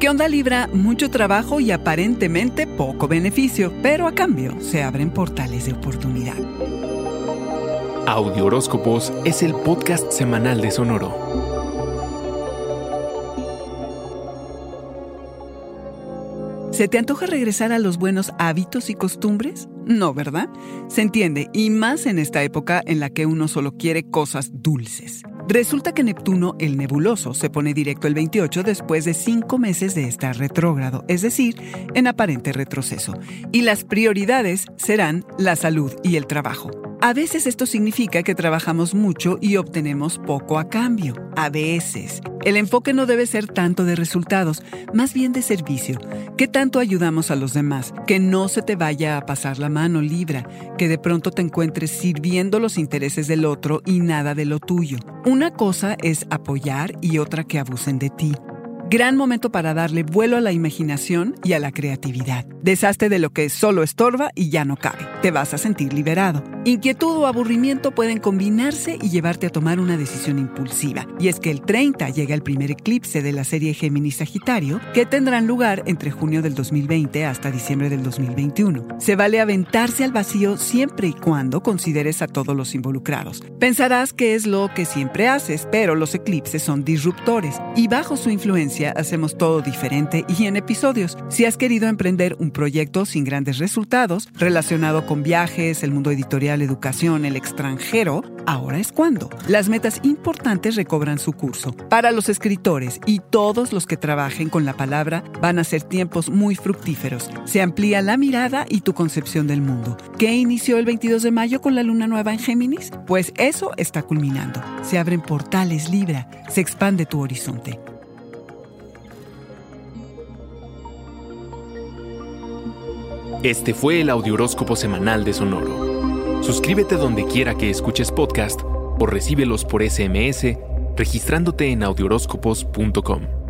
¿Qué onda Libra? Mucho trabajo y aparentemente poco beneficio, pero a cambio se abren portales de oportunidad. Audio Horóscopos es el podcast semanal de Sonoro. ¿Se te antoja regresar a los buenos hábitos y costumbres? No, ¿verdad? Se entiende, y más en esta época en la que uno solo quiere cosas dulces. Resulta que Neptuno, el nebuloso, se pone directo el 28 después de cinco meses de estar retrógrado, es decir, en aparente retroceso. Y las prioridades serán la salud y el trabajo. A veces esto significa que trabajamos mucho y obtenemos poco a cambio. A veces. El enfoque no debe ser tanto de resultados, más bien de servicio. ¿Qué tanto ayudamos a los demás? Que no se te vaya a pasar la mano, Libra. Que de pronto te encuentres sirviendo los intereses del otro y nada de lo tuyo. Una cosa es apoyar y otra que abusen de ti. Gran momento para darle vuelo a la imaginación y a la creatividad. Deshazte de lo que solo estorba y ya no cabe. Te vas a sentir liberado. Inquietud o aburrimiento pueden combinarse y llevarte a tomar una decisión impulsiva. Y es que el 30 llega el primer eclipse de la serie Géminis-Sagitario, que tendrán lugar entre junio del 2020 hasta diciembre del 2021. Se vale aventarse al vacío siempre y cuando consideres a todos los involucrados. Pensarás que es lo que siempre haces, pero los eclipses son disruptores y bajo su influencia hacemos todo diferente y en episodios. Si has querido emprender un proyecto sin grandes resultados, relacionado con viajes, el mundo editorial, educación, el extranjero, ahora es cuando. Las metas importantes recobran su curso. Para los escritores y todos los que trabajen con la palabra, van a ser tiempos muy fructíferos. Se amplía la mirada y tu concepción del mundo. ¿Qué inició el 22 de mayo con la luna nueva en Géminis? Pues eso está culminando. Se abren portales Libra, se expande tu horizonte. Este fue el Audioróscopo Semanal de Sonoro. Suscríbete donde quiera que escuches podcast o recíbelos por SMS registrándote en audioróscopos.com.